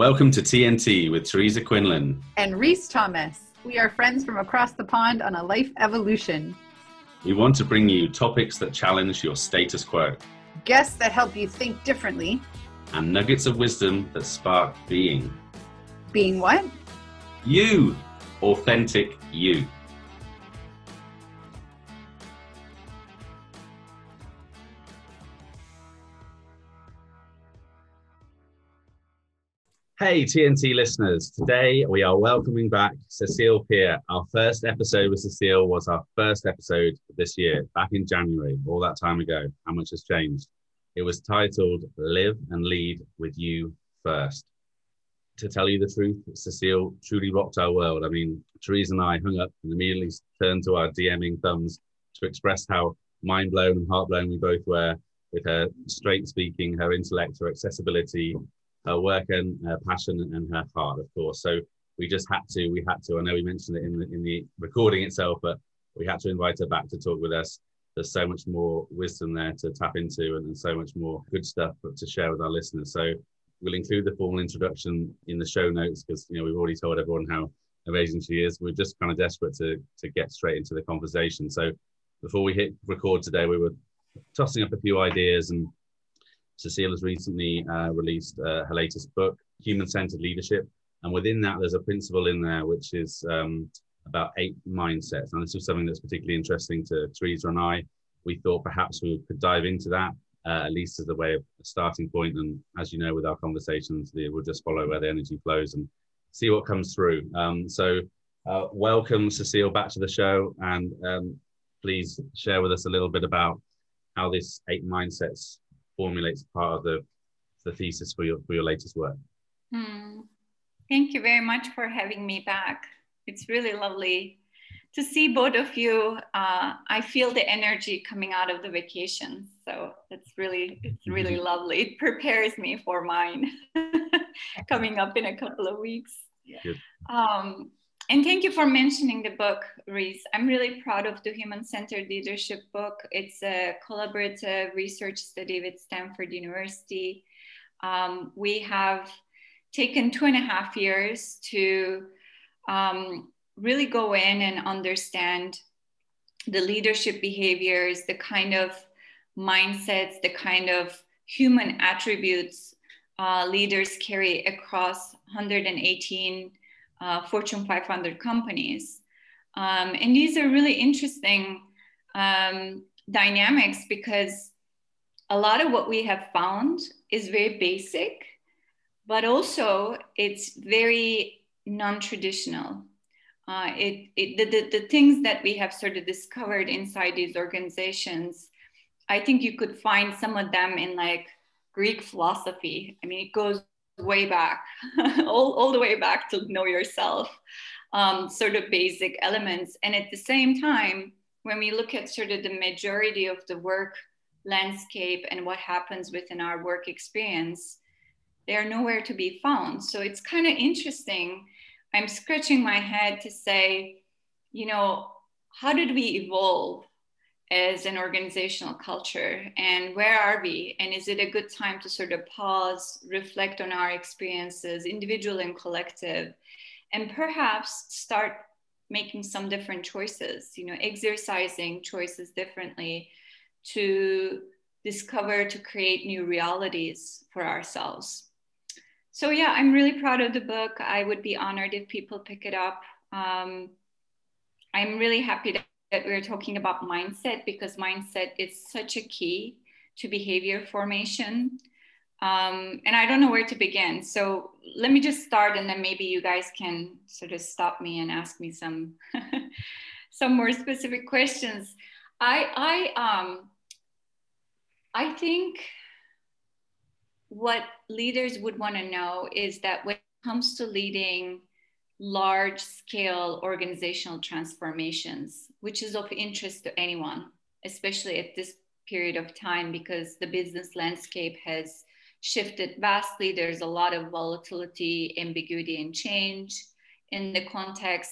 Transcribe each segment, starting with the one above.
Welcome to TNT with Teresa Quinlan and Reese Thomas. We are friends from across the pond on a life evolution. We want to bring you topics that challenge your status quo, guests that help you think differently, and nuggets of wisdom that spark being. Being what? You, authentic you. Hey, TNT listeners. Today we are welcoming back Cecile Pierre. Our first episode with Cecile was our first episode this year, back in January, all that time ago. How much has changed? It was titled Live and Lead with You First. To tell you the truth, Cecile truly rocked our world. I mean, Teresa and I hung up and immediately turned to our DMing thumbs to express how mind blown and heart blown we both were with her straight speaking, her intellect, her accessibility, her work and her passion and her heart, of course. So we just had to, we had to. I know we mentioned it in the in the recording itself, but we had to invite her back to talk with us. There's so much more wisdom there to tap into, and, and so much more good stuff to share with our listeners. So we'll include the formal introduction in the show notes because you know we've already told everyone how amazing she is. We're just kind of desperate to to get straight into the conversation. So before we hit record today, we were tossing up a few ideas and Cecile has recently uh, released uh, her latest book, Human Centered Leadership. And within that, there's a principle in there which is um, about eight mindsets. And this was something that's particularly interesting to Teresa and I. We thought perhaps we could dive into that, uh, at least as a way of a starting point. And as you know, with our conversations, we'll just follow where the energy flows and see what comes through. Um, so, uh, welcome, Cecile, back to the show. And um, please share with us a little bit about how this eight mindsets formulates part of the, the thesis for your, for your latest work. Hmm. Thank you very much for having me back. It's really lovely to see both of you. Uh, I feel the energy coming out of the vacation. So it's really, it's really mm-hmm. lovely. It prepares me for mine coming up in a couple of weeks. Um, and thank you for mentioning the book, Reese. I'm really proud of the Human Centered Leadership book. It's a collaborative research study with Stanford University. Um, we have taken two and a half years to um, really go in and understand the leadership behaviors, the kind of mindsets, the kind of human attributes uh, leaders carry across 118 uh, Fortune 500 companies. Um, and these are really interesting um, dynamics because a lot of what we have found is very basic, but also it's very non traditional. Uh, it, it, the, the, the things that we have sort of discovered inside these organizations, I think you could find some of them in like Greek philosophy. I mean, it goes way back, all, all the way back to know yourself, um, sort of basic elements. And at the same time, when we look at sort of the majority of the work landscape and what happens within our work experience, they are nowhere to be found. So it's kind of interesting. I'm scratching my head to say, you know, how did we evolve as an organizational culture and where are we? And is it a good time to sort of pause reflect on our experiences individual and collective and perhaps start making some different choices you know exercising choices differently to discover to create new realities for ourselves? So yeah i'm really proud of the book. I would be honored if people pick it up. Um, i'm really happy that that we're talking about mindset because mindset is such a key to behavior formation. Um, and I don't know where to begin. So let me just start, and then maybe you guys can sort of stop me and ask me some some more specific questions. I I um I think what leaders would want to know is that when it comes to leading large scale organizational transformations, which is of interest to anyone, especially at this period of time, because the business landscape has shifted vastly. There's a lot of volatility, ambiguity, and change in the context.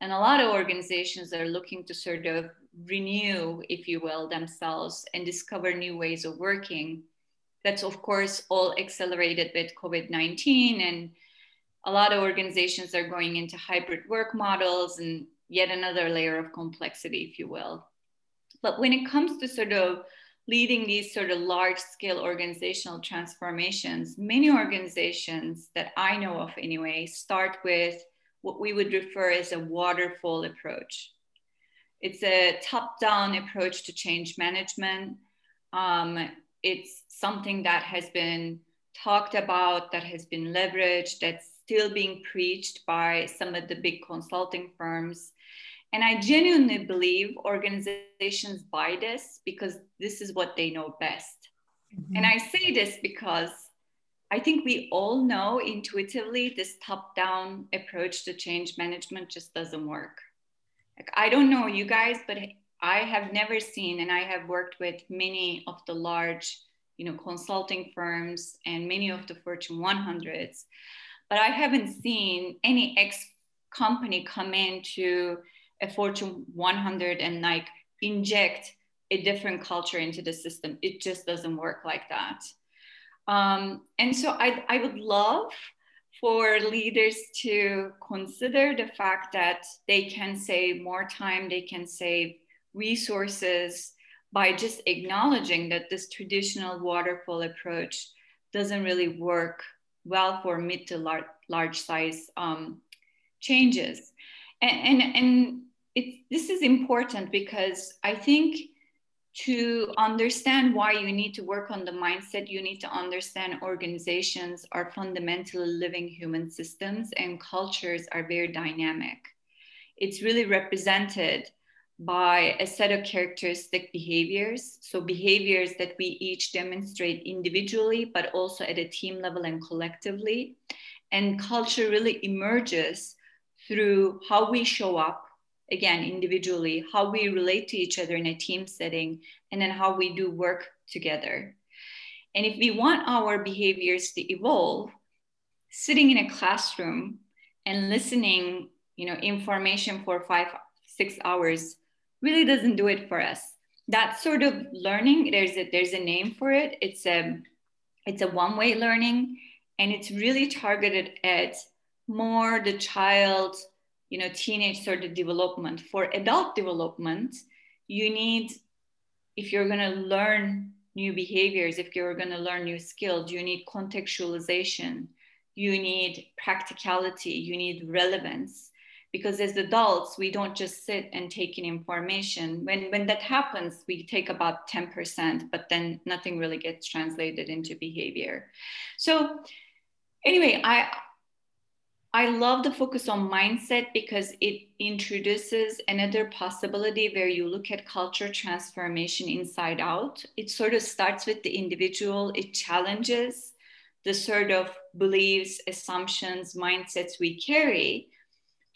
And a lot of organizations are looking to sort of renew, if you will, themselves and discover new ways of working. that's of course all accelerated with COVID-19 and a lot of organizations are going into hybrid work models and yet another layer of complexity, if you will. But when it comes to sort of leading these sort of large scale organizational transformations, many organizations that I know of anyway start with what we would refer as a waterfall approach. It's a top down approach to change management. Um, it's something that has been talked about, that has been leveraged, that's still being preached by some of the big consulting firms. And I genuinely believe organizations buy this because this is what they know best. Mm-hmm. And I say this because I think we all know intuitively this top down approach to change management just doesn't work. Like, I don't know you guys, but I have never seen, and I have worked with many of the large, you know, consulting firms and many of the Fortune 100s, but I haven't seen any ex company come into a Fortune 100 and like inject a different culture into the system. It just doesn't work like that. Um, and so I, I would love for leaders to consider the fact that they can save more time, they can save resources by just acknowledging that this traditional waterfall approach doesn't really work well for mid to large, large size um, changes. And, and, and it, this is important because I think to understand why you need to work on the mindset, you need to understand organizations are fundamentally living human systems and cultures are very dynamic. It's really represented by a set of characteristic behaviors. So, behaviors that we each demonstrate individually, but also at a team level and collectively. And culture really emerges through how we show up again individually how we relate to each other in a team setting and then how we do work together and if we want our behaviors to evolve sitting in a classroom and listening you know information for five six hours really doesn't do it for us. That sort of learning there's a there's a name for it. It's a it's a one way learning and it's really targeted at more the child you know teenage sort of development. For adult development you need if you're going to learn new behaviors if you're going to learn new skills you need contextualization. You need practicality. You need relevance because as adults we don't just sit and take in information. When when that happens we take about 10% but then nothing really gets translated into behavior. So anyway i I love the focus on mindset because it introduces another possibility where you look at culture transformation inside out. It sort of starts with the individual, it challenges the sort of beliefs, assumptions, mindsets we carry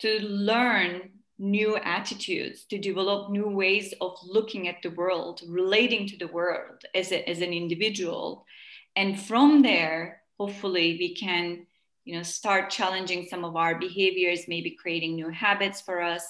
to learn new attitudes, to develop new ways of looking at the world, relating to the world as, a, as an individual. And from there, hopefully, we can you know start challenging some of our behaviors maybe creating new habits for us.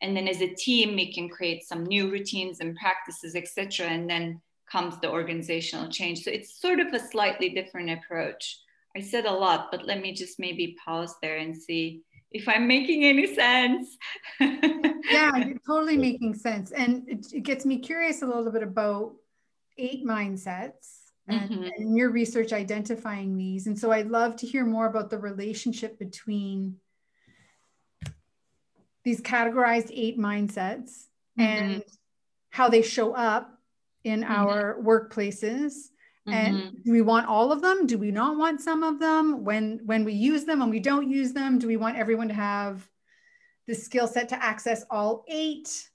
And then as a team we can create some new routines and practices etc and then comes the organizational change. So it's sort of a slightly different approach. I said a lot but let me just maybe pause there and see if i'm making any sense yeah you're totally making sense and it, it gets me curious a little bit about eight mindsets and, mm-hmm. and your research identifying these. And so I'd love to hear more about the relationship between these categorized eight mindsets mm-hmm. and how they show up in mm-hmm. our workplaces mm-hmm. do we want all of them do we not want some of them when when we use them and we don't use them do we want everyone to have the skill set to access all eight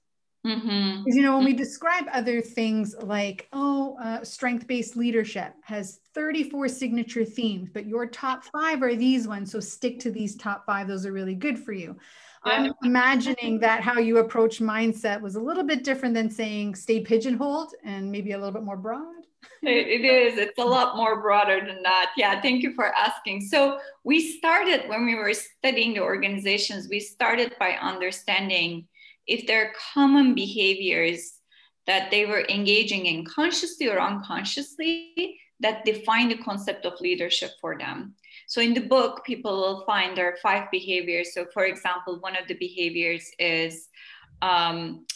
Mm-hmm. You know, when we describe other things like, oh, uh, strength based leadership has 34 signature themes, but your top five are these ones. So stick to these top five. Those are really good for you. I'm imagining that how you approach mindset was a little bit different than saying stay pigeonholed and maybe a little bit more broad. It is. It's a lot more broader than that. Yeah, thank you for asking. So, we started when we were studying the organizations, we started by understanding if there are common behaviors that they were engaging in consciously or unconsciously that define the concept of leadership for them. So in the book, people will find there are five behaviors. So for example, one of the behaviors is um,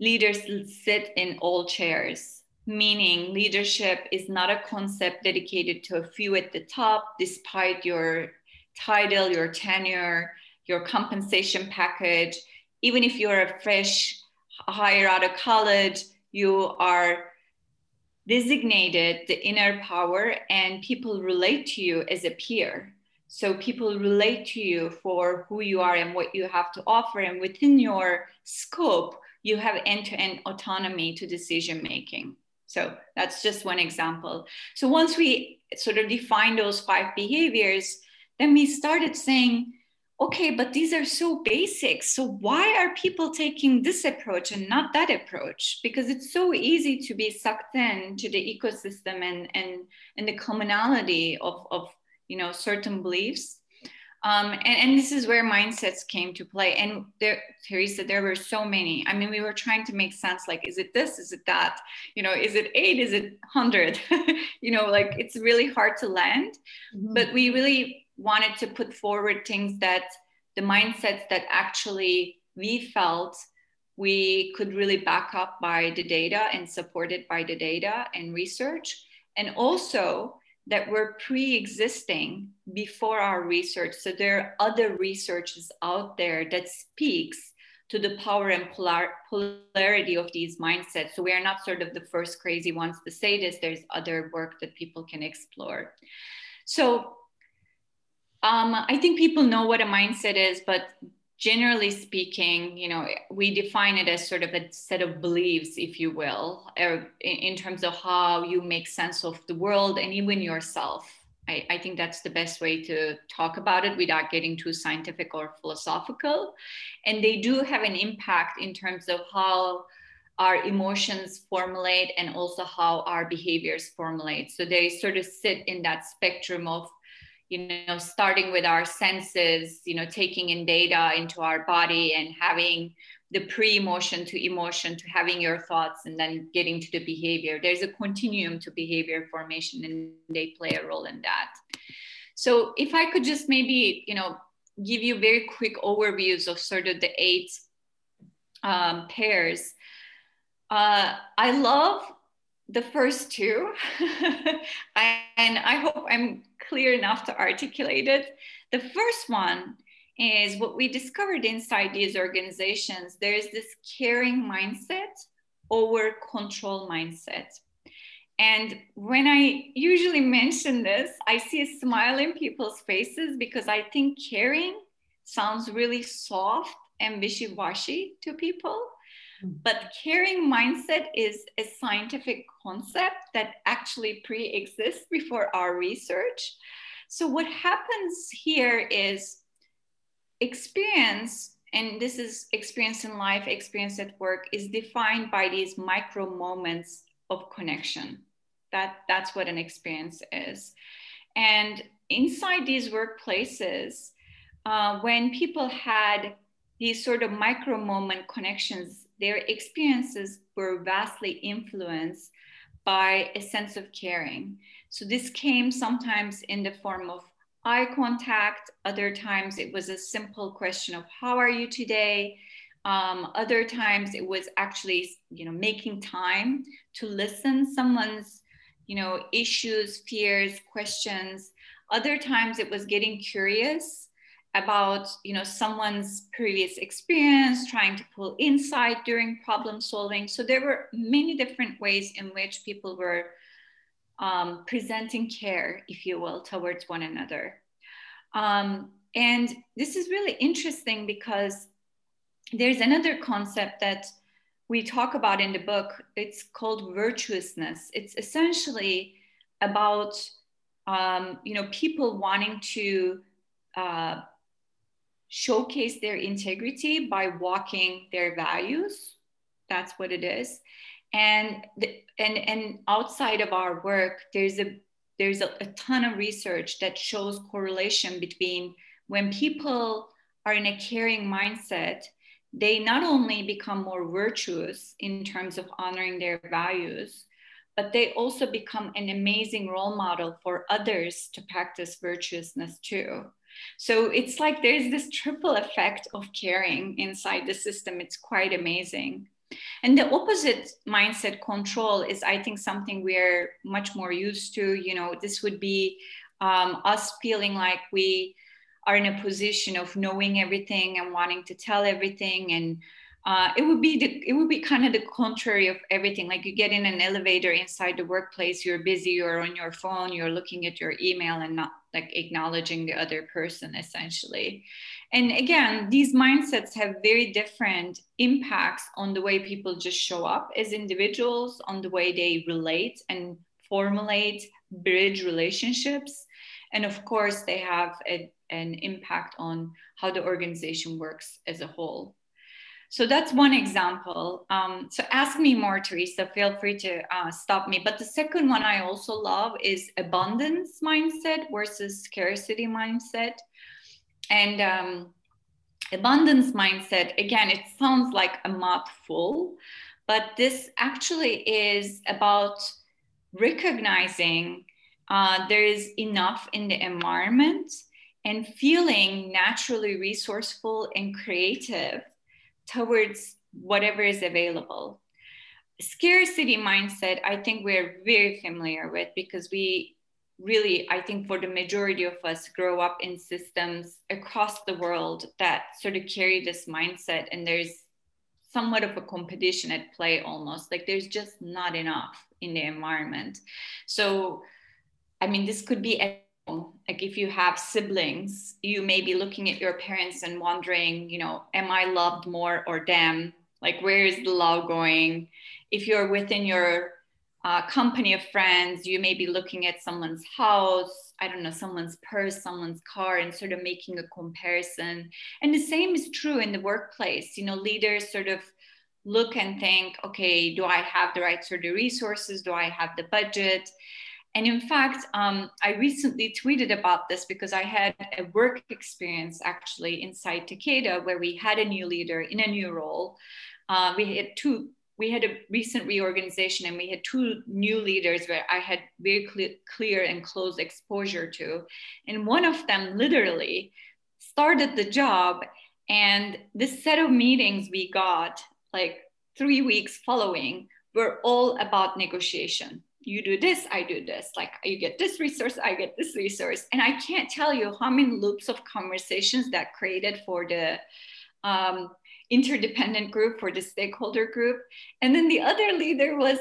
leaders sit in all chairs, meaning leadership is not a concept dedicated to a few at the top, despite your title, your tenure, your compensation package. Even if you're a fresh hire out of college, you are designated the inner power and people relate to you as a peer. So people relate to you for who you are and what you have to offer. And within your scope, you have end to end autonomy to decision making. So that's just one example. So once we sort of define those five behaviors, then we started saying, okay, but these are so basic. So why are people taking this approach and not that approach? Because it's so easy to be sucked in to the ecosystem and and and the commonality of of you know certain beliefs. Um, and, and this is where mindsets came to play. And there, Teresa, there were so many. I mean, we were trying to make sense. Like, is it this? Is it that? You know, is it eight? Is it hundred? you know, like it's really hard to land. Mm-hmm. But we really wanted to put forward things that the mindsets that actually we felt we could really back up by the data and supported by the data and research and also that were pre-existing before our research. So there are other researches out there that speaks to the power and polar- polarity of these mindsets. So we are not sort of the first crazy ones to say this. There's other work that people can explore. So um, I think people know what a mindset is, but generally speaking, you know, we define it as sort of a set of beliefs, if you will, er, in terms of how you make sense of the world and even yourself. I, I, think that's the best way to talk about it without getting too scientific or philosophical. And they do have an impact in terms of how our emotions formulate and also how our behaviors formulate. So they sort of sit in that spectrum of you know starting with our senses you know taking in data into our body and having the pre-emotion to emotion to having your thoughts and then getting to the behavior. There's a continuum to behavior formation and they play a role in that. So if i could just maybe you know give you very quick overviews of sort of the eight um, pairs uh, i love the first two and i hope i'm clear enough to articulate it. The first one is what we discovered inside these organizations. There's this caring mindset over control mindset. And when I usually mention this, I see a smile in people's faces because I think caring sounds really soft and wishy washy to people. Hmm. But caring mindset is a scientific concept that actually pre exists before our research. So, what happens here is experience, and this is experience in life, experience at work, is defined by these micro moments of connection. That, that's what an experience is. And inside these workplaces, uh, when people had these sort of micro moment connections, their experiences were vastly influenced by a sense of caring. So this came sometimes in the form of eye contact. Other times it was a simple question of how are you today? Um, other times it was actually, you know, making time to listen someone's, you know, issues, fears, questions. Other times it was getting curious about you know someone's previous experience trying to pull insight during problem solving. So there were many different ways in which people were um, presenting care if you will towards one another. Um, and this is really interesting because there's another concept that we talk about in the book. It's called virtuousness. It's essentially about um, you know people wanting to uh, showcase their integrity by walking their values. That's what it is. And, the, and, and outside of our work, there's a there's a, a ton of research that shows correlation between when people are in a caring mindset, they not only become more virtuous in terms of honoring their values, but they also become an amazing role model for others to practice virtuousness too. So it's like there's this triple effect of caring inside the system. It's quite amazing. And the opposite mindset control is, I think, something we're much more used to. You know, this would be um, us feeling like we are in a position of knowing everything and wanting to tell everything and uh, it would be the, it would be kind of the contrary of everything. Like you get in an elevator inside the workplace you're busy you're on your phone you're looking at your email and not like acknowledging the other person essentially. And again these mindsets have very different impacts on the way people just show up as individuals on the way they relate and formulate bridge relationships. And of course they have a, an impact on how the organization works as a whole so that's one example. Um, so ask me more, Teresa. Feel free to uh, stop me. But the second one I also love is abundance mindset versus scarcity mindset. And um, abundance mindset, again, it sounds like a mouthful, but this actually is about recognizing uh, there is enough in the environment and feeling naturally resourceful and creative towards whatever is available. Scarcity mindset, I think we're very familiar with because we really, I think for the majority of us, grow up in systems across the world that sort of carry this mindset, and there's somewhat of a competition at play almost. Like there's just not enough in the environment. So, I mean, this could be like if you have siblings you may be looking at your parents and wondering you know am i loved more or them? Like where is the love going? If you're within your uh, company of friends you may be looking at someone's house i don't know someone's purse someone's car and sort of making a comparison. And the same is true in the workplace. You know leaders sort of look and think okay do i have the right sort of resources? Do i have the budget and in fact, um, I recently tweeted about this because I had a work experience actually inside Takeda where we had a new leader in a new role. Uh, we had two, we had a recent reorganization and we had two new leaders where I had very clear, clear and close exposure to. And one of them literally started the job and this set of meetings we got like three weeks following were all about negotiation you do this, I do this. Like you get this resource, I get this resource. And I can't tell you how many loops of conversations that created for the um, interdependent group, for the stakeholder group. And then the other leader was,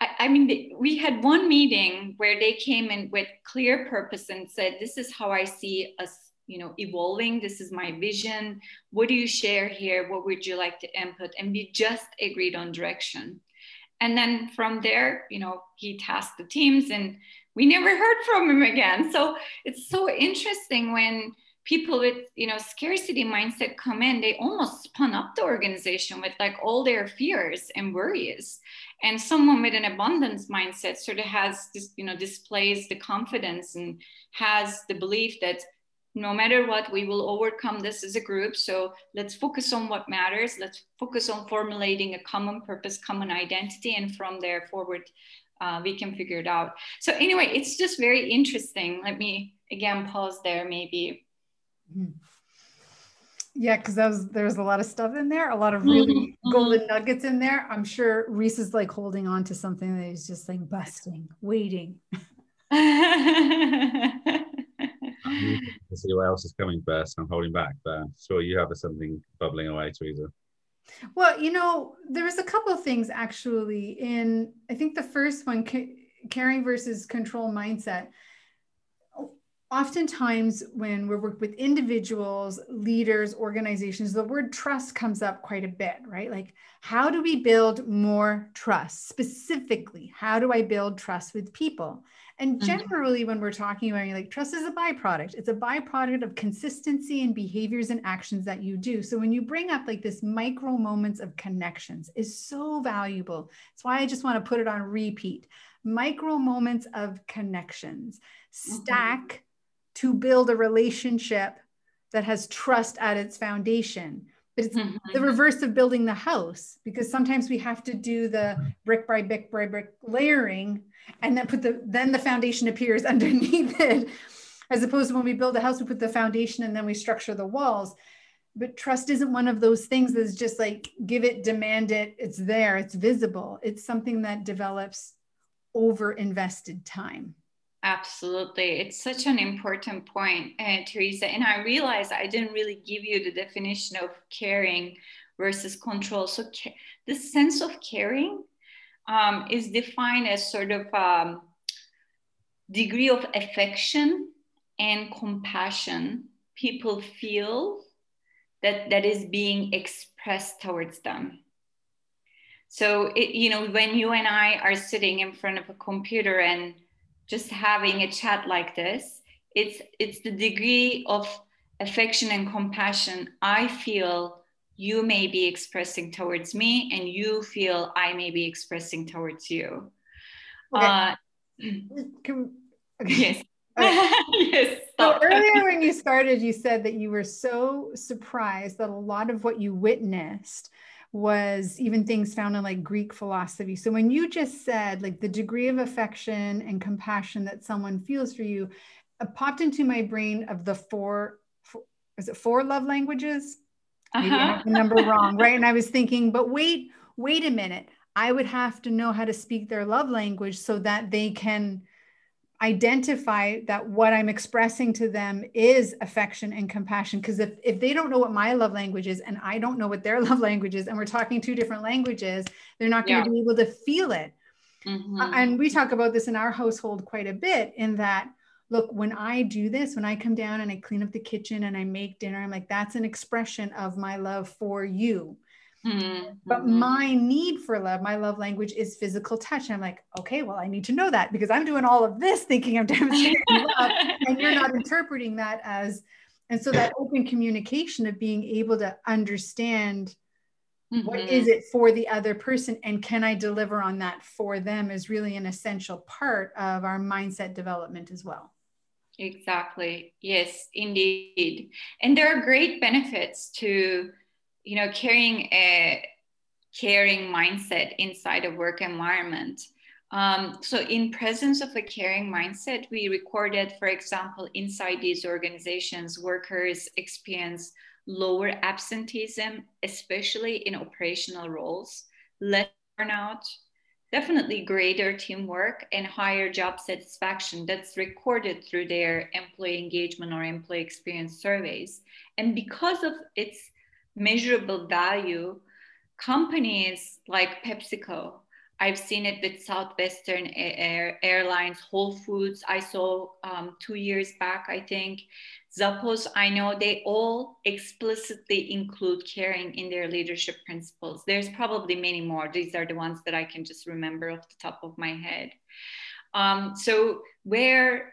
I, I mean, we had one meeting where they came in with clear purpose and said, this is how I see us you know evolving this is my vision what do you share here what would you like to input and we just agreed on direction and then from there you know he tasked the teams and we never heard from him again. So it's so interesting when people with you know scarcity mindset come in they almost spun up the organization with like all their fears and worries. And someone with an abundance mindset sort of has this you know displays the confidence and has the belief that no matter what, we will overcome this as a group. So let's focus on what matters. Let's focus on formulating a common purpose, common identity, and from there forward, uh, we can figure it out. So anyway, it's just very interesting. Let me again pause there, maybe. Mm-hmm. Yeah, because was there's a lot of stuff in there, a lot of really mm-hmm. golden nuggets in there. I'm sure Reese is like holding on to something that he's just like busting, waiting. to see what else is coming first. I'm holding back, but I'm sure you have something bubbling away, Teresa. Well, you know, there was a couple of things actually in, I think the first one, caring versus control mindset. Oftentimes, when we work with individuals, leaders, organizations, the word trust comes up quite a bit, right? Like, how do we build more trust? Specifically, how do I build trust with people? And mm-hmm. generally, when we're talking about like trust is a byproduct, it's a byproduct of consistency and behaviors and actions that you do. So when you bring up like this micro moments of connections is so valuable. That's why I just want to put it on repeat. Micro moments of connections mm-hmm. stack. To build a relationship that has trust at its foundation. but it's mm-hmm. the reverse of building the house because sometimes we have to do the brick by brick by brick layering and then put the then the foundation appears underneath it as opposed to when we build a house we put the foundation and then we structure the walls but trust isn't one of those things that's just like give it demand it it's there it's visible it's something that develops over invested time Absolutely. It's such an important point, uh, Teresa. And I realized I didn't really give you the definition of caring versus control. So, ca- the sense of caring um, is defined as sort of um, degree of affection and compassion people feel that that is being expressed towards them so it, you know when you and i are sitting in front of a computer and just having a chat like this it's it's the degree of affection and compassion i feel you may be expressing towards me and you feel i may be expressing towards you okay. Uh, Can, okay. yes yes. So earlier when you started, you said that you were so surprised that a lot of what you witnessed was even things found in like Greek philosophy. So when you just said like the degree of affection and compassion that someone feels for you, it popped into my brain of the four, four is it four love languages? Maybe uh-huh. I have the number wrong, right? And I was thinking, but wait, wait a minute. I would have to know how to speak their love language so that they can identify that what I'm expressing to them is affection and compassion. Because if, if they don't know what my love language is and I don't know what their love language is, and we're talking two different languages, they're not going to yeah. be able to feel it. Mm-hmm. and we talk about this in our household quite a bit in that look when i do this when i come down and i clean up the kitchen and i make dinner i'm like that's an expression of my love for you Mm-hmm. But my need for love, my love language is physical touch. And I'm like, okay, well, I need to know that because I'm doing all of this thinking I'm demonstrating love, and you're not interpreting that as. And so that open communication of being able to understand mm-hmm. what is it for the other person and can I deliver on that for them is really an essential part of our mindset development as well. Exactly. Yes, indeed. And there are great benefits to you know carrying a caring mindset inside a work environment. Um, so in presence of a caring mindset we recorded for example inside these organizations workers experience lower absenteeism especially in operational roles less burnout definitely greater teamwork and higher job satisfaction that's recorded through their employee engagement or employee experience surveys. And because of its measurable value, companies like PepsiCo, I've seen it with Southwestern Air, Airlines, Whole Foods. I saw um, two years back, I think. Zappos, I know they all explicitly include caring in their leadership principles. There's probably many more. These are the ones that I can just remember off the top of my head. Um, so, where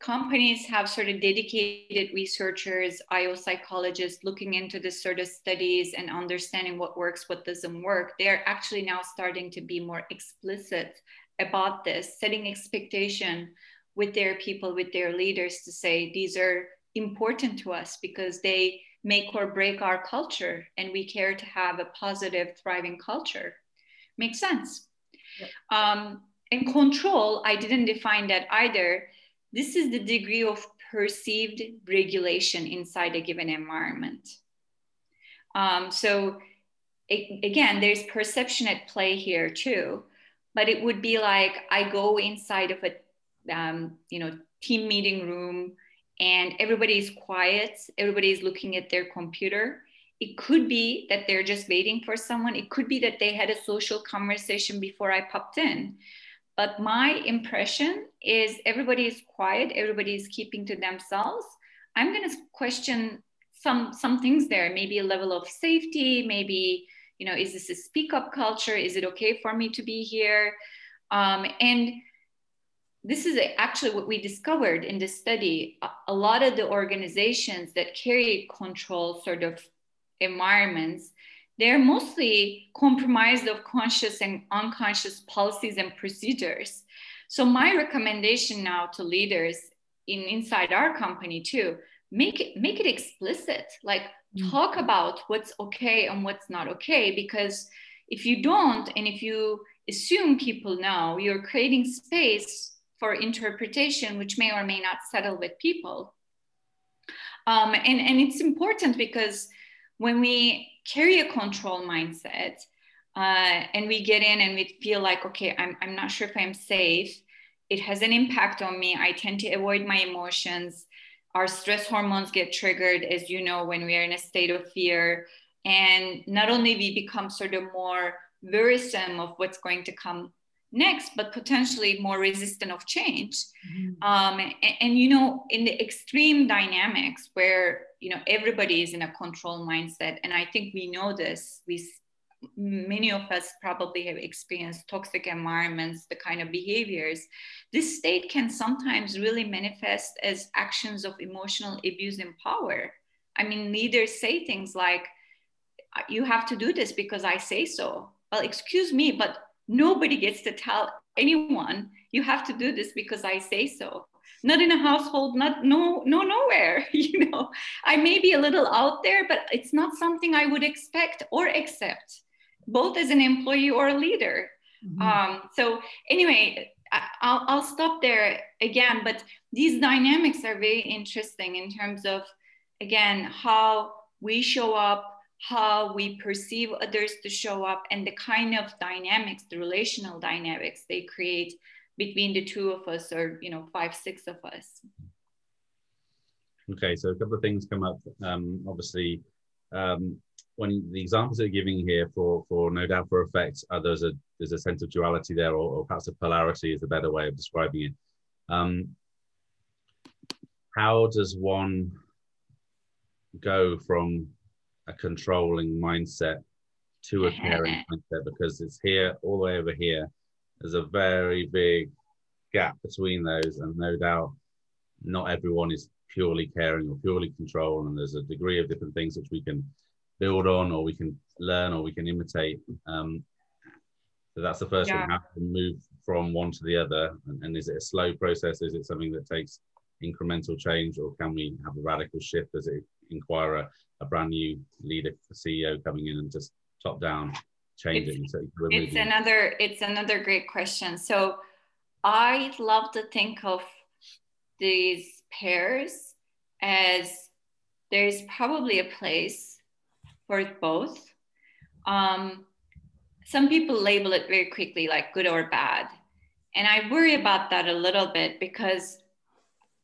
companies have sort of dedicated researchers, IO psychologists looking into this sort of studies and understanding what works, what doesn't work. They're actually now starting to be more explicit about this, setting expectation with their people, with their leaders to say these are important to us because they make or break our culture and we care to have a positive, thriving culture. Makes sense. Yep. Um, and control, I didn't define that either this is the degree of perceived regulation inside a given environment. Um, so it, again, there's perception at play here too, but it would be like I go inside of a um, you know team meeting room and everybody is quiet, everybody is looking at their computer. It could be that they're just waiting for someone. It could be that they had a social conversation before I popped in. But my impression is everybody is quiet, everybody is keeping to themselves. I'm going to question some some things there, maybe a level of safety, maybe you know, is this a speak up culture? Is it okay for me to be here? Um, and this is actually what we discovered in the study. A lot of the organizations that carry control sort of environments they're mostly compromised of conscious and unconscious policies and procedures. So my recommendation now to leaders in inside our company too, make it make it explicit like mm. talk about what's okay and what's not okay because if you don't and if you assume people know you're creating space for interpretation which may or may not settle with people um, and, and it's important because when we carry a control mindset uh, and we get in and we feel like okay I'm, I'm not sure if i'm safe it has an impact on me. I tend to avoid my emotions. Our stress hormones get triggered as you know when we are in a state of fear. And not only we become sort of more wearisome of what's going to come next but potentially more resistant of change. Mm-hmm. um, and, and, you know in the extreme dynamics where you know everybody is in a control mindset. And i think we know this. We many of us probably have experienced toxic environments the kind of behaviors. This state can sometimes really manifest as actions of emotional abuse and power. I mean leaders say things like uh, you have to do this because i say so. Well excuse me but nobody gets to tell anyone you have to do this because i say so not in a household not no no nowhere you know i may be a little out there but it's not something i would expect or accept both as an employee or a leader mm-hmm. um, so anyway I'll, I'll stop there again but these dynamics are very interesting in terms of again how we show up how we perceive others to show up and the kind of dynamics the relational dynamics they create between the two of us or you know five six of us okay so a couple of things come up um, obviously um, when the examples that you're giving here for for no doubt for effect uh, there's a there's a sense of duality there or, or perhaps a polarity is a better way of describing it um, how does one go from a controlling mindset to a caring mindset because it's here all the way over here. There's a very big gap between those, and no doubt not everyone is purely caring or purely control, and there's a degree of different things which we can build on, or we can learn, or we can imitate. Um, so that's the first yeah. one: how to move from one to the other, and, and is it a slow process? Is it something that takes incremental change, or can we have a radical shift as it inquire a brand new leader, CEO coming in and just top down changing? It's, so it's another it's another great question. So I love to think of these pairs as there's probably a place for both. Um, some people label it very quickly like good or bad. And I worry about that a little bit because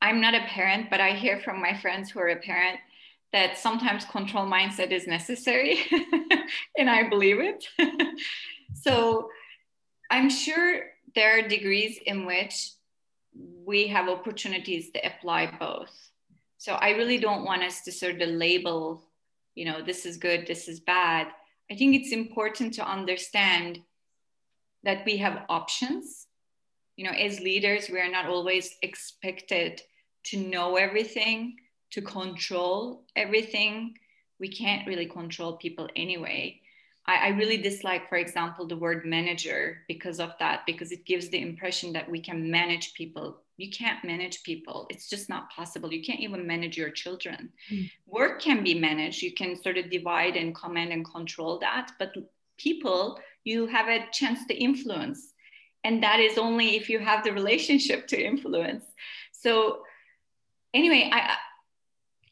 I'm not a parent, but I hear from my friends who are a parent that sometimes control mindset is necessary and i believe it. So i'm sure there are degrees in which we have opportunities to apply both. So i really don't want us to sort of label you know this is good this is bad. I think it's important to understand that we have options. You know as leaders we are not always expected to know everything to control everything. We can't really control people anyway. I, I, really dislike, for example, the word manager because of that, because it gives the impression that we can manage people. You can't manage people. It's just not possible. You can't even manage your children. Mm. Work can be managed. You can sort of divide and command and control that. But people, you have a chance to influence. And that is only if you have the relationship to influence. So, anyway, I,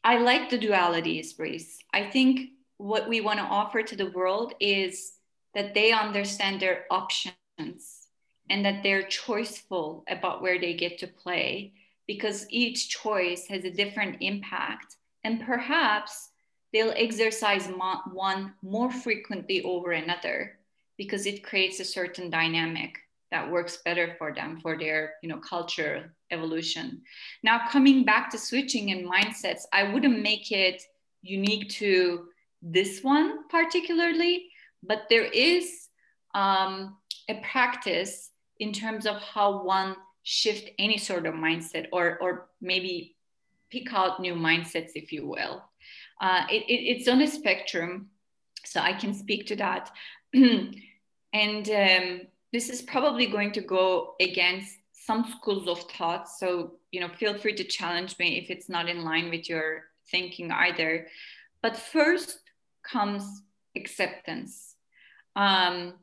I like the dualities, Reese. I think what we want to offer to the world is that they understand their options and that they're choiceful about where they get to play because each choice has a different impact and perhaps they'll exercise one more frequently over another because it creates a certain dynamic that works better for them for their you know culture evolution. Now coming back to switching and mindsets i wouldn't make it unique to this one particularly but there is um, a practice in terms of how one shift any sort of mindset or or maybe pick out new mindsets if you will. Uh, it, it, it's on a spectrum so i can speak to that. And um, this is probably going to go against some schools of thought. So, you know, feel free to challenge me if it's not in line with your thinking either. But first comes acceptance. Um,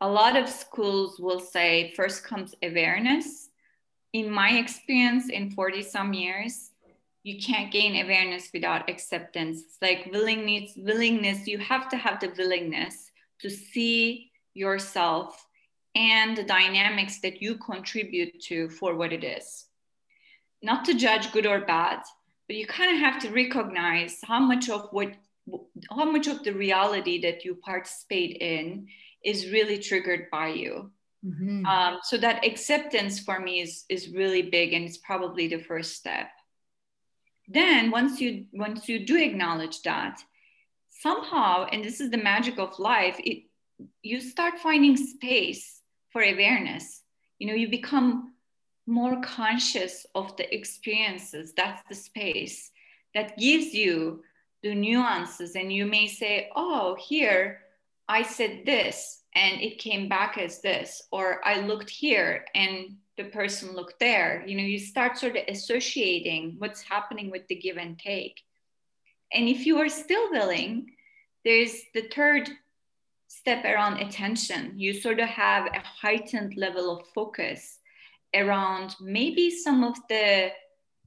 a lot of schools will say first comes awareness. In my experience, in 40 some years, you can't gain awareness without acceptance. It's like willingness, willingness, you have to have the willingness to see yourself and the dynamics that you contribute to for what it is. Not to judge good or bad, but you kind of have to recognize how much of what how much of the reality that you participate in is really triggered by you. Mm-hmm. Um, so that acceptance for me is is really big, and it's probably the first step. Then once you once you do acknowledge that, somehow, and this is the magic of life, it you start finding space for awareness. You know, you become more conscious of the experiences. That's the space that gives you the nuances. And you may say, oh, here I said this and it came back as this, or I looked here and the person looked there. You know, you start sort of associating what's happening with the give and take. And if you are still willing, there's the third step around attention. You sort of have a heightened level of focus around maybe some of the,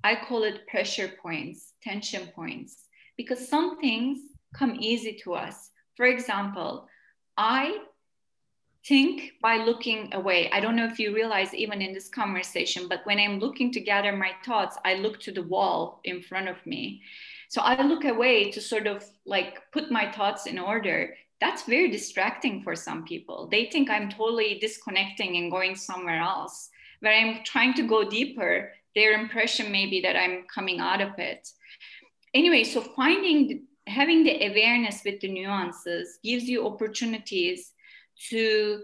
I call it pressure points, tension points, because some things come easy to us. For example, I think by looking away. I don't know if you realize, even in this conversation, but when I'm looking to gather my thoughts, I look to the wall in front of me. So I look away to sort of like put my thoughts in order that's very distracting for some people. They think I'm totally disconnecting and going somewhere else. Where I'm trying to go deeper, their impression may be that I'm coming out of it. Anyway, so finding, having the awareness with the nuances gives you opportunities to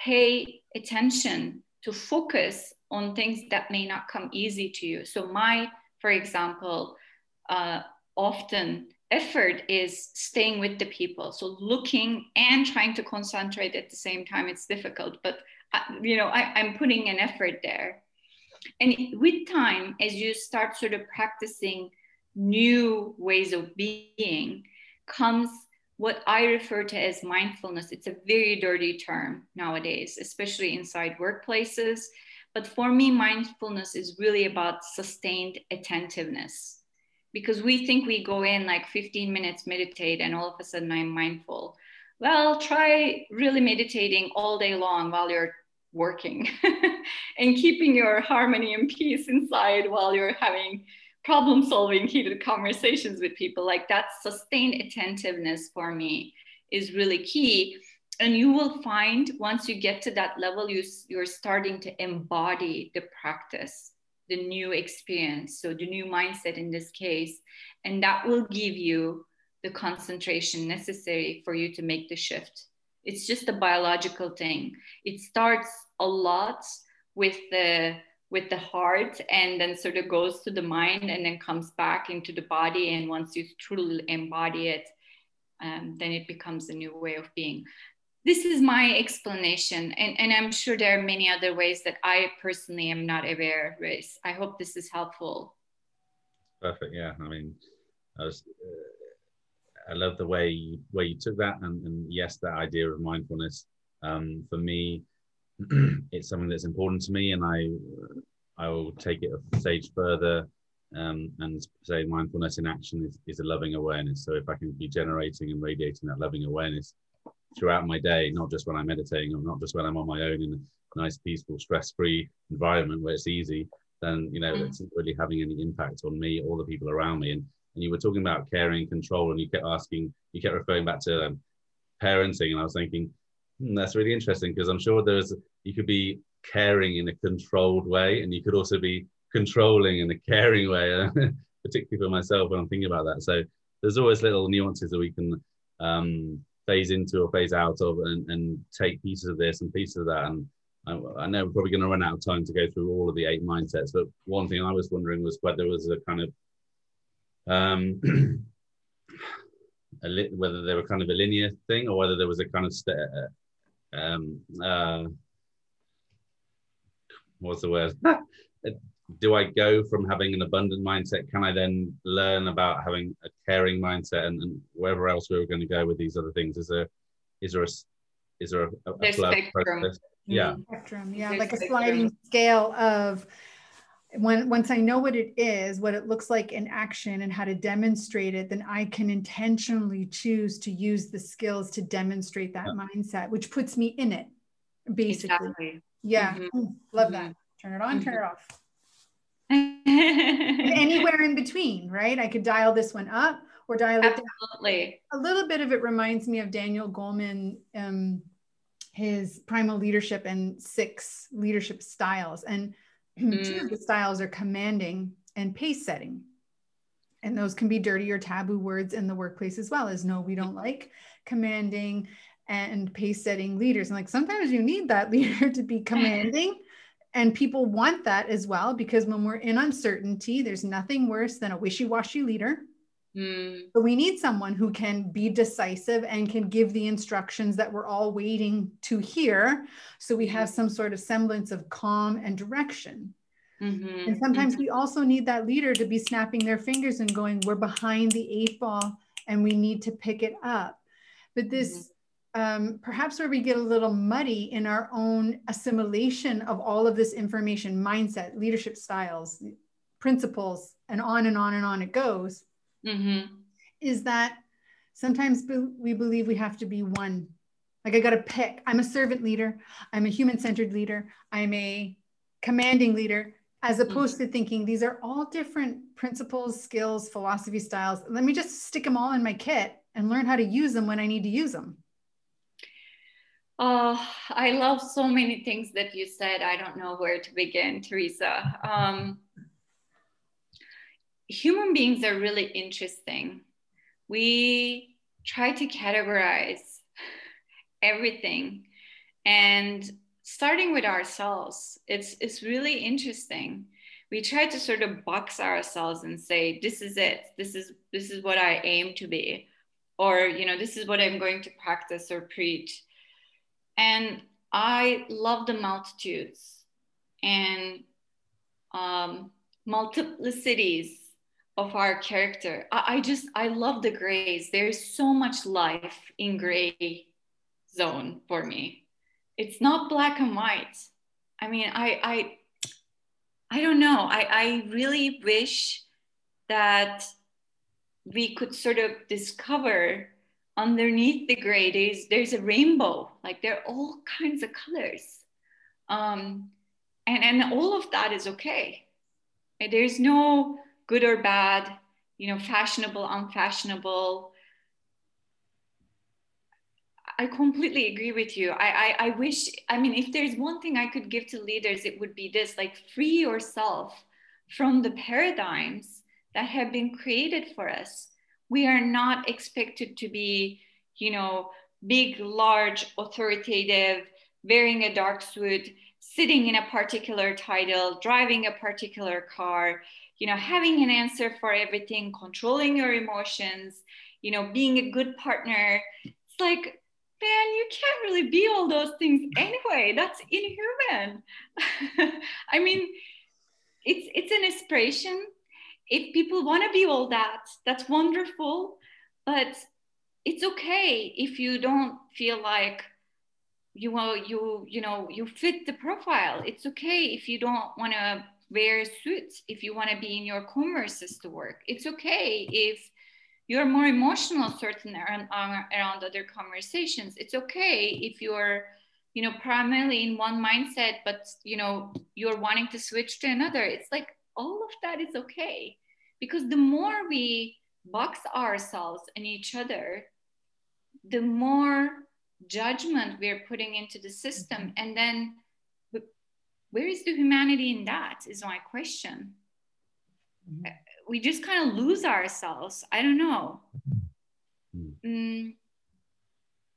pay attention, to focus on things that may not come easy to you. So, my, for example, uh, often effort is staying with the people. So looking and trying to concentrate at the same time it's difficult but uh, you know I, i'm putting an effort there. And with time as you start sort of practicing new ways of being comes what i refer to as mindfulness. It's a very dirty term nowadays especially inside workplaces. But for me mindfulness is really about sustained attentiveness because we think we go in like 15 minutes meditate and all of a sudden I'm mindful. Well, try really meditating all day long while you're working and keeping your harmony and peace inside while you're having problem solving heated conversations with people. Like that sustained attentiveness for me is really key. And you will find once you get to that level you, you're starting to embody the practice the new experience, so the new mindset in this case, and that will give you the concentration necessary for you to make the shift. It's just a biological thing. It starts a lot with the with the heart and then sort of goes to the mind and then comes back into the body. And once you truly embody it, um, then it becomes a new way of being this is my explanation and, and i'm sure there are many other ways that i personally am not aware of i hope this is helpful. Perfect yeah. I mean i was uh, i love the way you, way you took that and, and yes that idea of mindfulness. Um, for me it's something that's important to me and i i will take it a stage further um, and say mindfulness in action is, is a loving awareness. So if i can be generating and radiating that loving awareness throughout my day, not just when I'm meditating or not just when I'm on my own in a nice, peaceful, stress-free environment where it's easy, then you know mm. it's not really having any impact on me or the people around me. And and you were talking about caring, control, and you kept asking, you kept referring back to um, parenting, and I was thinking hmm, that's really interesting because I'm sure there's you could be caring in a controlled way, and you could also be controlling in a caring way, particularly for myself when I'm thinking about that. So there's always little nuances that we can um, phase into or phase out of and, and take pieces of this and pieces of that. And I, I know we're probably going to run out of time to go through all of the eight mindsets, but one thing I was wondering was whether there was a kind of um, a li- whether they were kind of a linear thing or whether there was a kind of st- uh, um, uh, what's the word? Do I go from having an abundant mindset? Can I then learn about having a caring mindset and, and wherever else we were going to go with these other things? Is there is there a is there a, a, a spectrum. Yeah. Spectrum. Yeah. There's like a sliding scale of when once I know what it is, what it looks like in action and how to demonstrate it, then I can intentionally choose to use the skills to demonstrate that yeah. mindset, which puts me in it, basically. Exactly. Yeah. Mm-hmm. Love that. Mm-hmm. Turn it on, mm-hmm. turn it off. anywhere in between, right? I could dial this one up or dial it Absolutely. down. A little bit of it reminds me of Daniel Goleman, um, his primal leadership and six leadership styles. And mm. two of the styles are commanding and pace setting. And those can be dirty or taboo words in the workplace as well as no, we don't like commanding and pace setting leaders. And like sometimes you need that leader to be commanding. And people want that as well because when we're in uncertainty, there's nothing worse than a wishy washy leader. Mm. But we need someone who can be decisive and can give the instructions that we're all waiting to hear. So we have some sort of semblance of calm and direction. Mm-hmm. And sometimes mm-hmm. we also need that leader to be snapping their fingers and going, We're behind the eight ball and we need to pick it up. But this, mm-hmm. Um, perhaps where we get a little muddy in our own assimilation of all of this information, mindset, leadership styles, principles, and on and on and on it goes mm-hmm. is that sometimes we believe we have to be one. Like I got to pick. I'm a servant leader. I'm a human centered leader. I'm a commanding leader, as opposed mm-hmm. to thinking these are all different principles, skills, philosophy styles. Let me just stick them all in my kit and learn how to use them when I need to use them. Oh, I love so many things that you said. I don't know where to begin, Teresa. Um, human beings are really interesting. We try to categorize everything and starting with ourselves, it's, it's really interesting. We try to sort of box ourselves and say, this is it. This is, this is what I aim to be. Or, you know, this is what I'm going to practice or preach. And I love the multitudes and um, multiplicities of our character. I, I just I love the grays. There's so much life in gray zone for me. It's not black and white. I mean, I I I don't know. I, I really wish that we could sort of discover underneath the gray there's there's a rainbow like there are all kinds of colors um, and and all of that is okay there's no good or bad, you know, fashionable, unfashionable. I completely agree with you. I, I, I wish, I mean, if there's one thing I could give to leaders, it would be this like free yourself from the paradigms that have been created for us. We are not expected to be, you know, big, large, authoritative, wearing a dark suit, sitting in a particular title, driving a particular car, you know having an answer for everything controlling your emotions you know being a good partner. It's like man you can't really be all those things anyway. That's inhuman. I mean it's it's an inspiration if people want to be all that that's wonderful but it's okay if you don't feel like you will you you know you fit the profile it's okay if you don't want to wear suits if you want to be in your commerces to work. It's okay if you're more emotional certain around, around other conversations. It's okay if you're you know primarily in one mindset but you know you're wanting to switch to another it's like all of that is okay. Because the more we box ourselves and each other the more judgment we're putting into the system. And then where is the humanity in that is my question. Mm-hmm. we just kind of lose ourselves. I don't know. Mm-hmm. mm.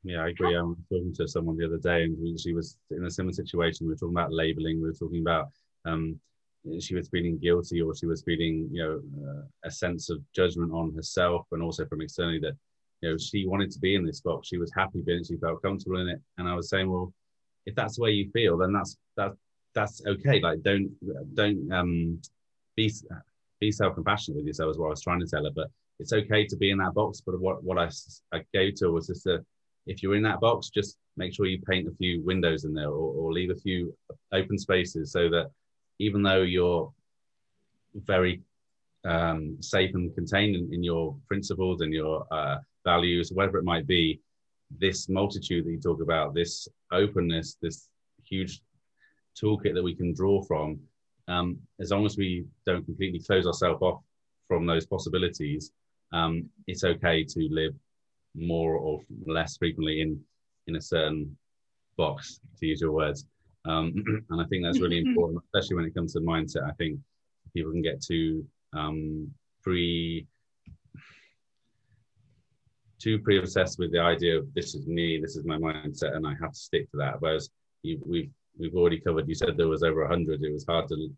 yeah i agree. I was talking to someone the other day and she was in a similar situation. We were talking about labeling we were talking about um, she was feeling guilty or she was feeling you know uh, a sense of judgment on herself and also from externally that you know she wanted to be in this box she was happy being she felt comfortable in it and i was saying well if that's the way you feel then that's that's that's okay. Like don't don't um be be self compassionate with yourself is what I was trying to tell her. But it's okay to be in that box. But what what I, I gave to her was just a if you're in that box, just make sure you paint a few windows in there or, or leave a few open spaces so that even though you're very um, safe and contained in, in, your principles and your uh, values, whatever it might be, this multitude that you talk about, this openness, this huge toolkit that we can draw from, um, as long as we don't completely close ourselves off from those possibilities, um, it's okay to live more or less frequently in in a certain box, to use your words. Um, and I think that's really important, especially when it comes to mindset. I think people can get too um, pre too pre-obsessed with the idea of this is me, this is my mindset, and I have to stick to that. Whereas you, we've we've already covered. You said there was over hundred. It was hard to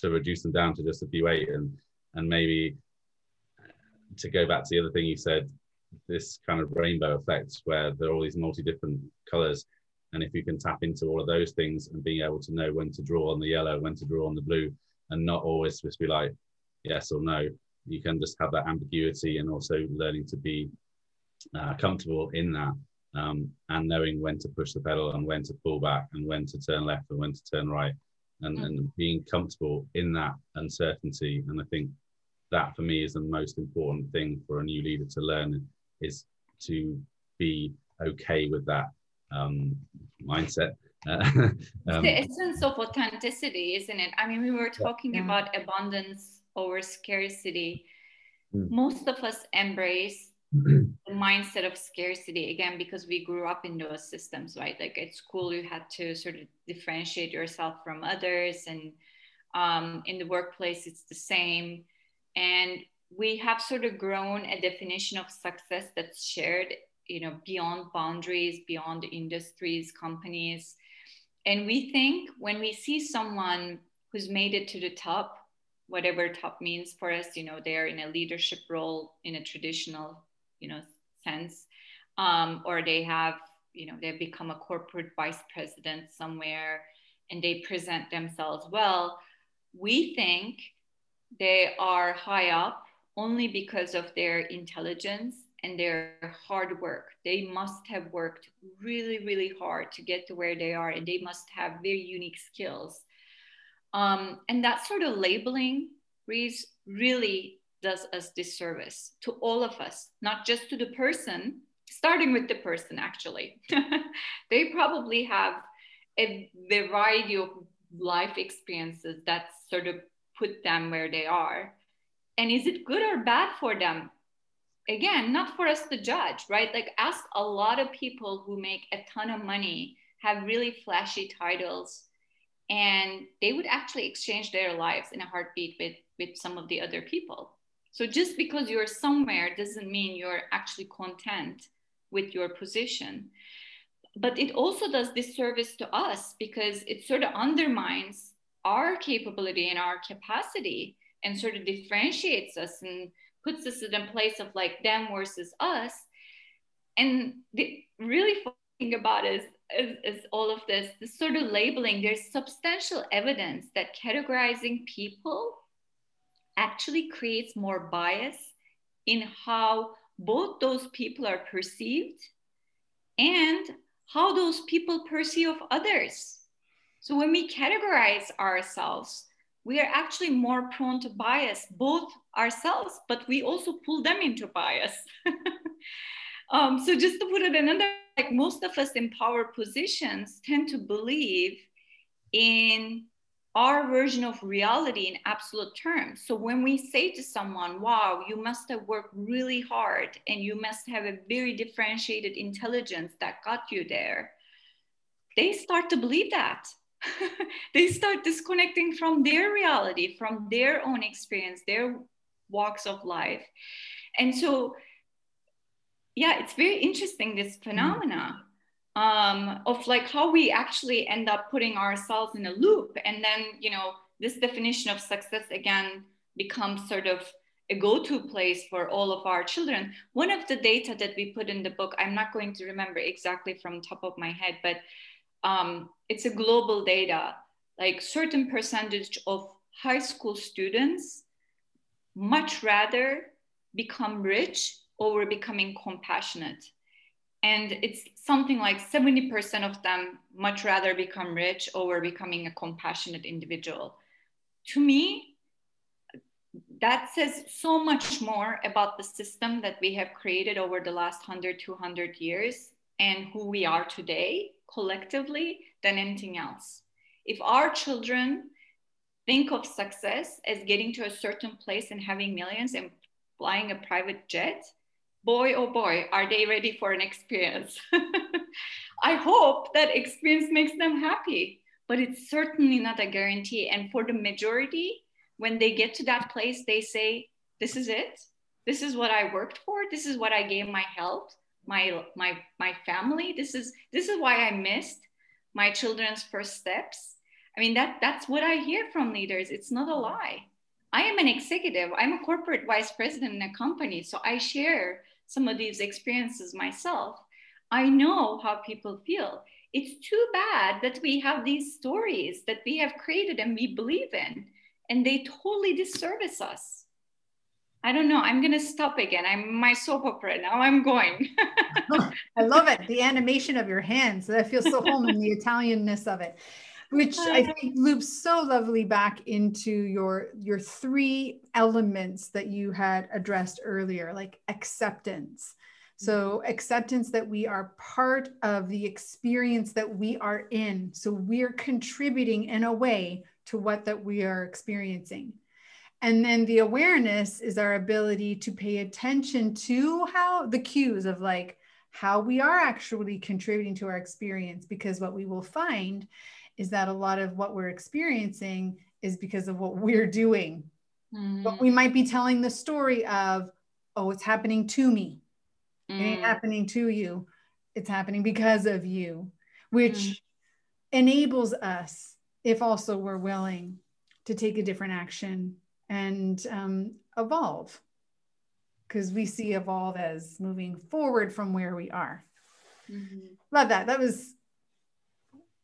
to reduce them down to just a few eight, and and maybe to go back to the other thing you said, this kind of rainbow effect where there are all these multi different colors. And if you can tap into all of those things and being able to know when to draw on the yellow, when to draw on the blue, and not always just be like yes or no, you can just have that ambiguity and also learning to be uh, comfortable in that um, and knowing when to push the pedal and when to pull back and when to turn left and when to turn right and, mm. and being comfortable in that uncertainty. And I think that for me is the most important thing for a new leader to learn is to be okay with that um, mindset. um, the essence of authenticity, isn't it? I mean, we were talking yeah. about abundance over scarcity. Mm. Most of us embrace the mindset of scarcity again because we grew up in those systems, right? Like at school, you had to sort of differentiate yourself from others, and um, in the workplace, it's the same. And we have sort of grown a definition of success that's shared you know beyond boundaries beyond industries companies. And we think when we see someone who's made it to the top whatever top means for us you know they're in a leadership role in a traditional you know sense um, or they have you know they've become a corporate vice president somewhere and they present themselves well we think they are high up only because of their intelligence and their hard work. They must have worked really, really hard to get to where they are, and they must have very unique skills. Um, and that sort of labeling really does us disservice to all of us, not just to the person, starting with the person, actually. they probably have a variety of life experiences that sort of put them where they are. And is it good or bad for them? Again, not for us to judge, right? Like, ask a lot of people who make a ton of money, have really flashy titles, and they would actually exchange their lives in a heartbeat with, with some of the other people. So, just because you're somewhere doesn't mean you're actually content with your position. But it also does disservice to us because it sort of undermines our capability and our capacity and sort of differentiates us and puts us in a place of like them versus us. And the really thing about is, is, is all of this, this sort of labeling, there's substantial evidence that categorizing people actually creates more bias in how both those people are perceived and how those people perceive others. So when we categorize ourselves, we are actually more prone to bias, both ourselves, but we also pull them into bias. um, so just to put it another, like most of us in power positions tend to believe in our version of reality in absolute terms. So when we say to someone, wow, you must have worked really hard and you must have a very differentiated intelligence that got you there, they start to believe that. they start disconnecting from their reality, from their own experience, their walks of life. And so, yeah, it's very interesting this mm. phenomena um, of like how we actually end up putting ourselves in a loop. And then, you know, this definition of success again becomes sort of a go-to place for all of our children. One of the data that we put in the book, I'm not going to remember exactly from top of my head, but um, it's a global data like certain percentage of high school students much rather become rich over becoming compassionate. And it's something like 70% of them much rather become rich over becoming a compassionate individual. To me that says so much more about the system that we have created over the last 100 200 years and who we are today collectively than anything else. If our children think of success as getting to a certain place and having millions and flying a private jet boy oh boy are they ready for an experience? I hope that experience makes them happy but it's certainly not a guarantee. And for the majority when they get to that place they say this is it. This is what i worked for. This is what i gave my health my my my family. This is this is why i missed my children's first steps. I mean that that's what i hear from leaders. It's not a lie. I am an executive. I'm a corporate vice president in a company so i share some of these experiences myself. I know how people feel. It's too bad that we have these stories that we have created and we believe in and they totally disservice us I don't know. I'm gonna stop again. I'm my soap opera now. I'm going. I love it. The animation of your hands. That feels so home in the Italianness of it, which I think loops so lovely back into your your three elements that you had addressed earlier, like acceptance. So mm-hmm. acceptance that we are part of the experience that we are in. So we're contributing in a way to what that we are experiencing and then the awareness is our ability to pay attention to how the cues of like how we are actually contributing to our experience because what we will find is that a lot of what we're experiencing is because of what we're doing mm. but we might be telling the story of oh it's happening to me mm. it ain't mm. happening to you it's happening because of you which mm. enables us if also we're willing to take a different action and um, evolve because we see evolve as moving forward from where we are. Mm-hmm. Love that. That was,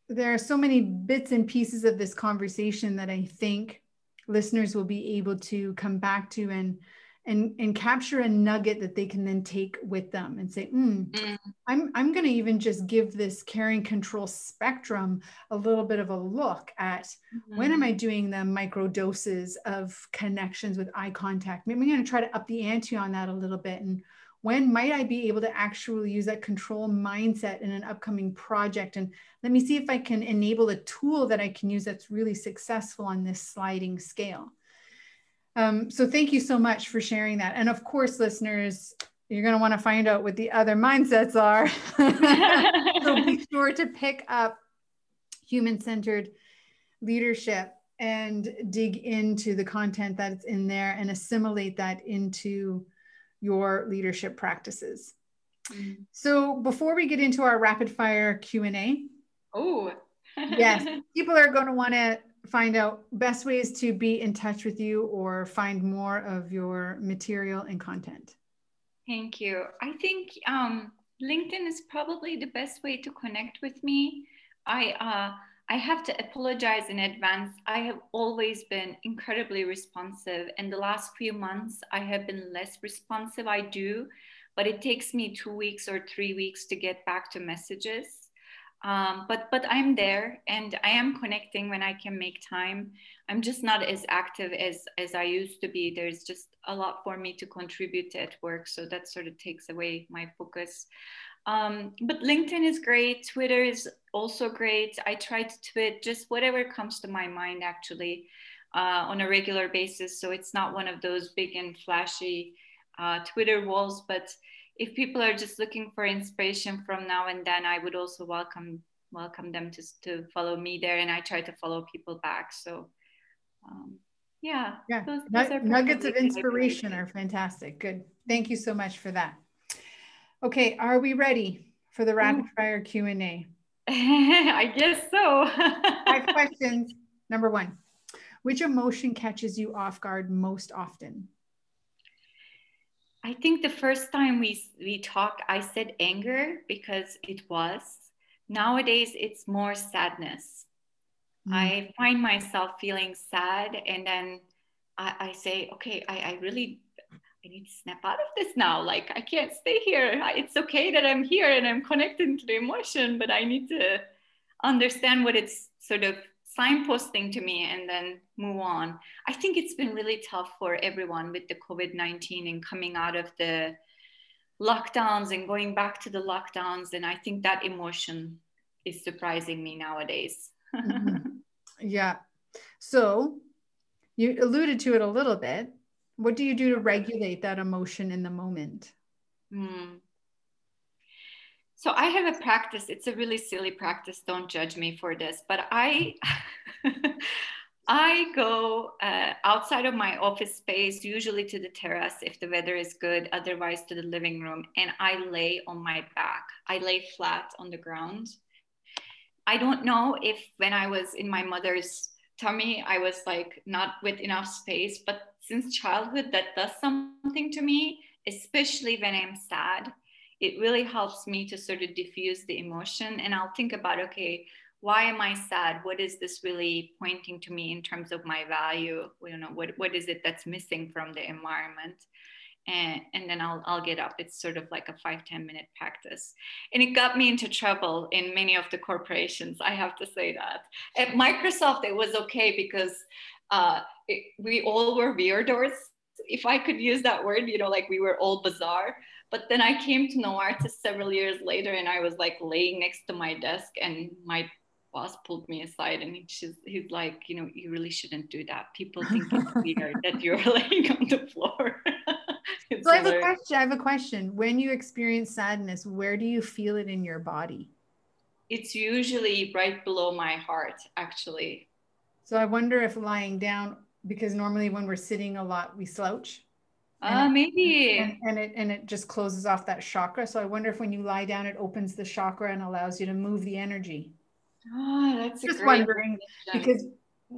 there are so many bits and pieces of this conversation that I think listeners will be able to come back to and and and capture a nugget that they can then take with them and say mm, mm. i'm i'm going to even just give this caring control spectrum a little bit of a look at mm-hmm. when am i doing the micro doses of connections with eye contact maybe i'm going to try to up the ante on that a little bit and when might i be able to actually use that control mindset in an upcoming project and let me see if i can enable a tool that i can use that's really successful on this sliding scale um, so thank you so much for sharing that. And of course, listeners, you're going to want to find out what the other mindsets are. so be sure to pick up human centered leadership and dig into the content that's in there and assimilate that into your leadership practices. Mm-hmm. So before we get into our rapid fire Q&A. Oh. yes, people are going to want to find out best ways to be in touch with you or find more of your material and content? Thank you. I think um, LinkedIn is probably the best way to connect with me. I uh, I have to apologize in advance. I have always been incredibly responsive, and the last few months I have been less responsive. I do, but it takes me two weeks or three weeks to get back to messages. Um, but but I'm there and I am connecting when I can make time. I'm just not as active as as I used to be. There's just a lot for me to contribute at work, so that sort of takes away my focus. Um, but LinkedIn is great. Twitter is also great. I try to tweet just whatever comes to my mind actually uh, on a regular basis. So it's not one of those big and flashy uh, Twitter walls, but if people are just looking for inspiration from now and then, I would also welcome welcome them to, to follow me there and I try to follow people back. So um, yeah. Yeah. Those, those nuggets of inspiration are fantastic. Good. Thank you so much for that. Okay. Are we ready for the rapid fire Q&A? I guess so. Five questions. Number one, which emotion catches you off guard most often? I think the first time we we talked, I said anger because it was. Nowadays, it's more sadness. Mm. I find myself feeling sad, and then I, I say, okay, I, I, really. I need to snap out of this now. Like, I can't stay here. It's okay that I'm here and I'm connected to the emotion, but I need to understand what it's sort of signposting to me and then move on. I think it's been really tough for everyone with the COVID 19 and coming out of the lockdowns and going back to the lockdowns. And I think that emotion is surprising me nowadays. mm-hmm. Yeah. So you alluded to it a little bit. What do you do to regulate that emotion in the moment? Mm. So I have a practice. It's a really silly practice. Don't judge me for this, but I I go uh, outside of my office space, usually to the terrace if the weather is good, otherwise to the living room, and I lay on my back. I lay flat on the ground. I don't know if when I was in my mother's tummy, I was like not with enough space, but since childhood, that does something to me, especially when I'm sad it really helps me to sort of diffuse the emotion and I'll think about, okay, why am I sad? What is this really pointing to me in terms of my value? You know, what, what is it that's missing from the environment? And, and then I'll, I'll get up. It's sort of like a five ten minute practice. And it got me into trouble in many of the corporations. I have to say that. At Microsoft, it was okay because uh, it, we all were weirdos. If I could use that word, you know, like we were all bizarre. But then I came to Novartis several years later and I was like laying next to my desk and my boss pulled me aside and he's, he's like, you know, you really shouldn't do that. People think it's weird that you're laying on the floor. so I have a question. I have a question. When you experience sadness, where do you feel it in your body? It's usually right below my heart, actually. So I wonder if lying down, because normally when we're sitting a lot, we slouch. Uh, maybe. And, and, it and it just closes off that chakra. So I wonder if when you lie down, it opens the chakra and allows you to move the energy. Oh, that's just wondering because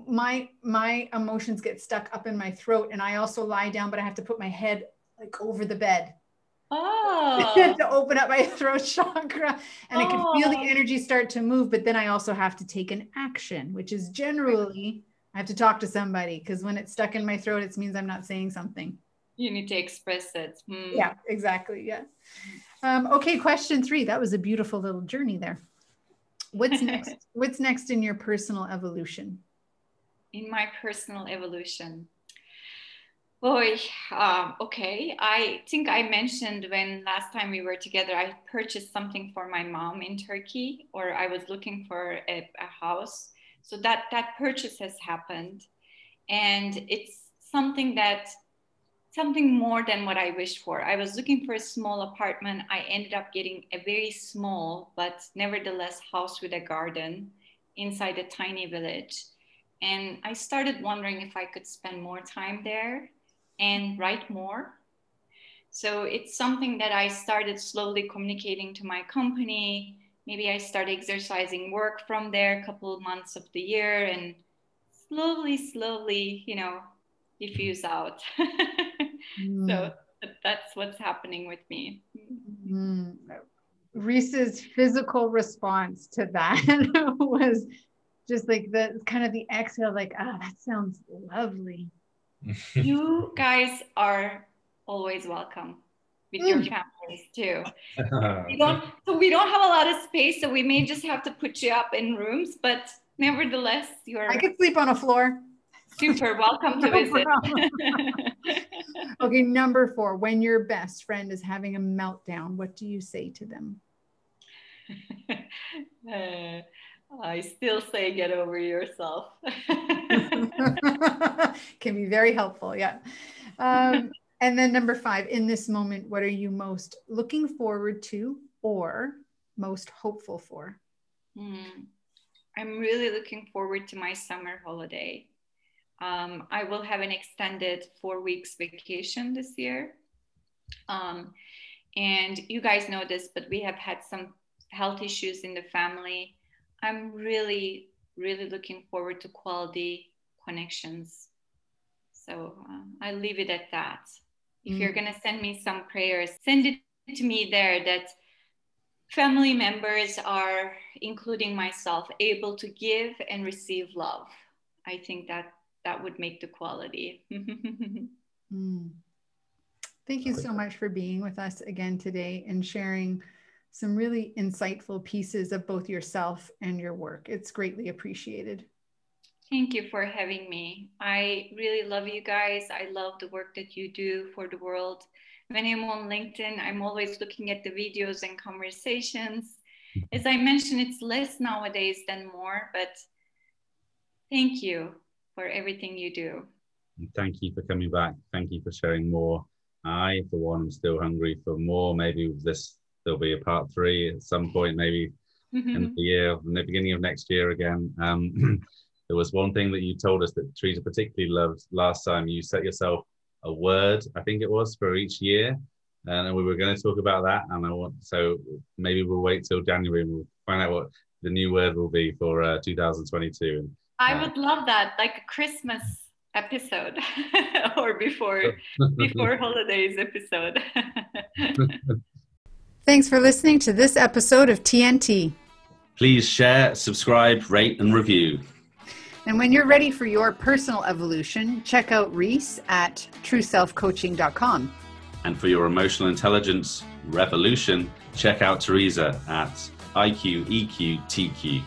my my emotions get stuck up in my throat, and I also lie down, but I have to put my head like over the bed. Oh. to open up my throat chakra and oh. I can feel the oh. energy start to move but then I also have to take an action which is generally I have to talk to somebody because when it's stuck in my throat it means I'm not saying something you need to express it. Hmm. Yeah, exactly. Yeah. Um, okay, question three. That was a beautiful little journey there. What's next? What's next in your personal evolution? In my personal evolution. Boy, um, okay. I think I mentioned when last time we were together, I purchased something for my mom in Turkey, or I was looking for a, a house. So that that purchase has happened, and it's something that something more than what I wished for. I was looking for a small apartment. I ended up getting a very small, but nevertheless, house with a garden inside a tiny village. And I started wondering if I could spend more time there and write more. So it's something that I started slowly communicating to my company. Maybe I started exercising work from there a couple of months of the year and slowly, slowly, you know, diffuse out. mm. So that's what's happening with me. Mm. Reese's physical response to that was just like the kind of the exhale, like, ah, oh, that sounds lovely. you guys are always welcome with mm. your families too. we don't, so we don't have a lot of space, so we may just have to put you up in rooms, but nevertheless, you're. I could sleep on a floor. Super welcome to visit. Okay, number four. When your best friend is having a meltdown, what do you say to them? uh, I still say get over yourself. Can be very helpful. Yeah. Um, and then number five, in this moment, what are you most looking forward to or most hopeful for? Hmm. I'm really looking forward to my summer holiday. Um, I will have an extended four weeks vacation this year. Um, and you guys know this, but we have had some health issues in the family. I'm really, really looking forward to quality connections. So uh, I leave it at that. If mm. you're going to send me some prayers, send it to me there that family members are, including myself, able to give and receive love. I think that that would make the quality. mm. Thank you so much for being with us again today and sharing some really insightful pieces of both yourself and your work. It's greatly appreciated. Thank you for having me. I really love you guys. I love the work that you do for the world. When I'm on LinkedIn, I'm always looking at the videos and conversations. As I mentioned, it's less nowadays than more, but thank you for everything you do. Thank you for coming back. Thank you for sharing more I, for one, am still hungry for more. Maybe this there'll be a part three at some point, maybe mm-hmm. in the year, in the beginning of next year again. Um, there was one thing that you told us that Teresa particularly loved last time. You set yourself a word, I think it was, for each year. And we were going to talk about that. And I want, so maybe we'll wait till January and we'll find out what the new word will be for uh, 2022. I uh, would love that, like a Christmas episode or before before holidays episode. Thanks for listening to this episode of TNT. Please share, subscribe, rate, and review. And when you're ready for your personal evolution, check out Reese at trueselfcoaching.com. And for your emotional intelligence revolution, check out Teresa at iqeqtq.com.